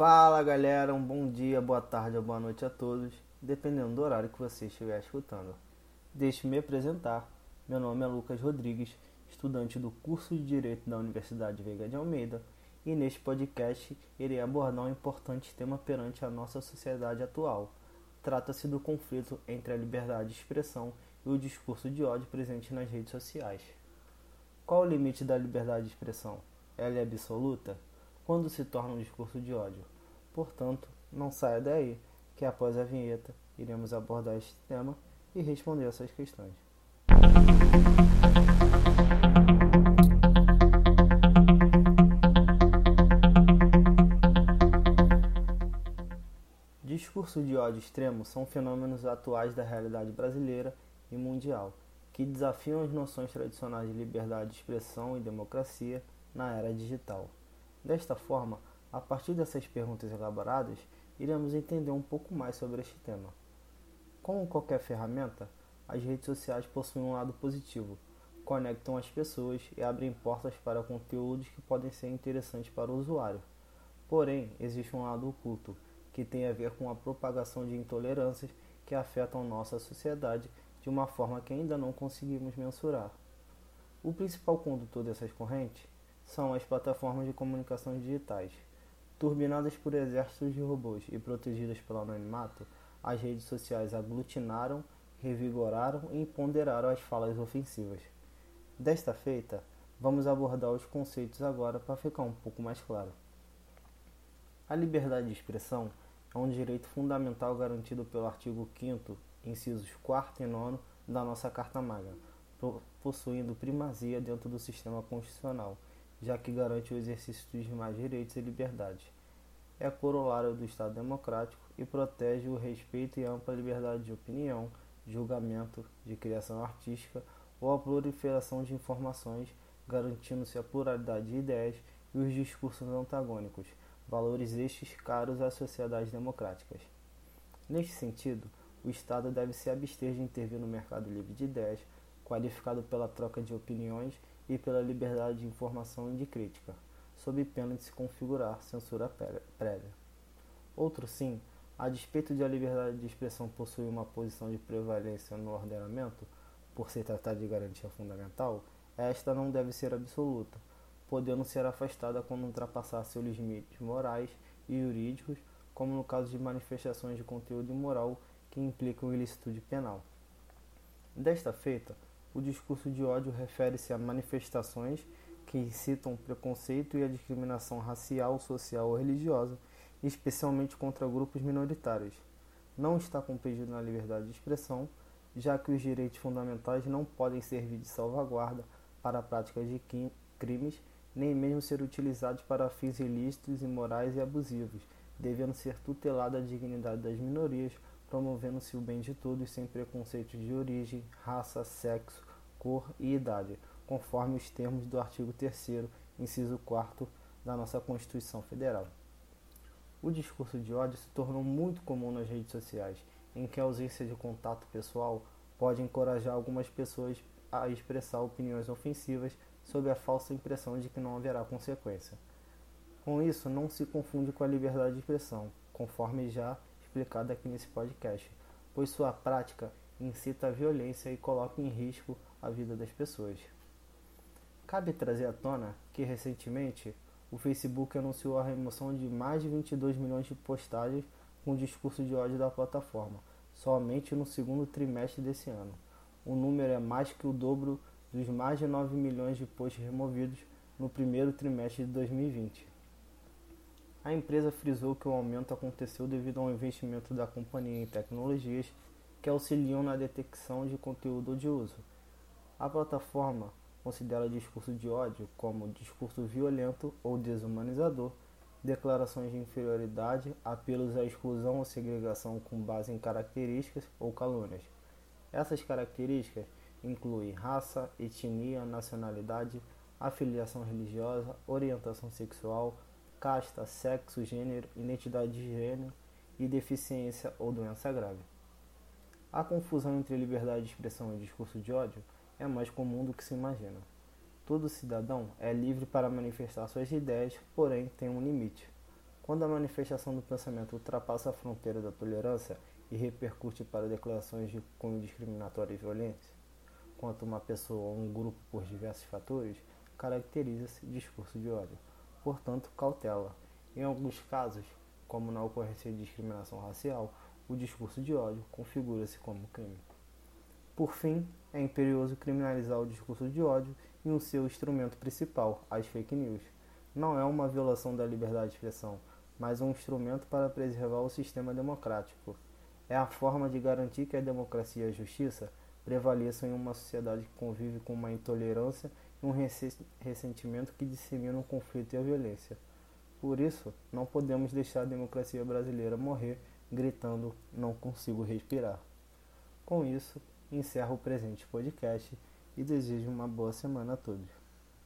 Fala galera, um bom dia, boa tarde ou boa noite a todos, dependendo do horário que você estiver escutando. Deixe-me apresentar. Meu nome é Lucas Rodrigues, estudante do curso de Direito da Universidade Veiga de Almeida, e neste podcast irei abordar um importante tema perante a nossa sociedade atual. Trata-se do conflito entre a liberdade de expressão e o discurso de ódio presente nas redes sociais. Qual o limite da liberdade de expressão? Ela é absoluta? Quando se torna um discurso de ódio? Portanto, não saia daí, que após a vinheta iremos abordar este tema e responder essas questões. Discurso de ódio extremo são fenômenos atuais da realidade brasileira e mundial que desafiam as noções tradicionais de liberdade de expressão e democracia na era digital. Desta forma, a partir dessas perguntas elaboradas, iremos entender um pouco mais sobre este tema. Como qualquer ferramenta, as redes sociais possuem um lado positivo, conectam as pessoas e abrem portas para conteúdos que podem ser interessantes para o usuário. Porém, existe um lado oculto, que tem a ver com a propagação de intolerâncias que afetam nossa sociedade de uma forma que ainda não conseguimos mensurar. O principal condutor dessas correntes são as plataformas de comunicação digitais. Turbinadas por exércitos de robôs e protegidas pelo anonimato, as redes sociais aglutinaram, revigoraram e ponderaram as falas ofensivas. Desta feita, vamos abordar os conceitos agora para ficar um pouco mais claro. A liberdade de expressão é um direito fundamental garantido pelo artigo 5 incisos 4 e 9 da nossa Carta Magna, possuindo primazia dentro do sistema constitucional, já que garante o exercício dos demais direitos e liberdades. É corolário do Estado democrático e protege o respeito e ampla liberdade de opinião, julgamento, de criação artística ou a proliferação de informações, garantindo-se a pluralidade de ideias e os discursos antagônicos, valores estes caros às sociedades democráticas. Neste sentido, o Estado deve se abster de intervir no mercado livre de ideias, qualificado pela troca de opiniões e pela liberdade de informação e de crítica, sob pena de se configurar censura prévia. Outro sim, a despeito de a liberdade de expressão possuir uma posição de prevalência no ordenamento, por se tratar de garantia fundamental, esta não deve ser absoluta, podendo ser afastada quando ultrapassar seus limites morais e jurídicos, como no caso de manifestações de conteúdo imoral que implicam ilicitude penal. Desta feita, o discurso de ódio refere-se a manifestações que incitam preconceito e a discriminação racial, social ou religiosa, especialmente contra grupos minoritários. Não está compreendido na liberdade de expressão, já que os direitos fundamentais não podem servir de salvaguarda para a prática de crimes, nem mesmo ser utilizados para fins ilícitos, imorais e abusivos, devendo ser tutelada a dignidade das minorias, promovendo-se o bem de todos sem preconceitos de origem, raça, sexo, cor e idade, conforme os termos do artigo 3 inciso 4 da nossa Constituição Federal. O discurso de ódio se tornou muito comum nas redes sociais, em que a ausência de contato pessoal pode encorajar algumas pessoas a expressar opiniões ofensivas sob a falsa impressão de que não haverá consequência. Com isso, não se confunde com a liberdade de expressão, conforme já explicado aqui nesse podcast, pois sua prática incita a violência e coloca em risco a vida das pessoas. Cabe trazer à tona que recentemente o Facebook anunciou a remoção de mais de 22 milhões de postagens com discurso de ódio da plataforma, somente no segundo trimestre desse ano. O número é mais que o dobro dos mais de 9 milhões de posts removidos no primeiro trimestre de 2020. A empresa frisou que o aumento aconteceu devido ao investimento da companhia em tecnologias que auxiliam na detecção de conteúdo de uso. A plataforma considera discurso de ódio como discurso violento ou desumanizador, declarações de inferioridade, apelos à exclusão ou segregação com base em características ou calúnias. Essas características incluem raça, etnia, nacionalidade, afiliação religiosa, orientação sexual, casta, sexo, gênero, identidade de gênero e deficiência ou doença grave. A confusão entre liberdade de expressão e discurso de ódio é mais comum do que se imagina. Todo cidadão é livre para manifestar suas ideias, porém tem um limite. Quando a manifestação do pensamento ultrapassa a fronteira da tolerância e repercute para declarações de cunho discriminatório e violência, quanto uma pessoa ou um grupo por diversos fatores, caracteriza-se discurso de ódio. Portanto, cautela. Em alguns casos, como na ocorrência de discriminação racial, o discurso de ódio configura-se como crime. Por fim, é imperioso criminalizar o discurso de ódio e o seu instrumento principal, as fake news. Não é uma violação da liberdade de expressão, mas um instrumento para preservar o sistema democrático. É a forma de garantir que a democracia e a justiça prevaleçam em uma sociedade que convive com uma intolerância um ressentimento que disseminam o conflito e a violência. Por isso, não podemos deixar a democracia brasileira morrer gritando não consigo respirar. Com isso, encerro o presente podcast e desejo uma boa semana a todos.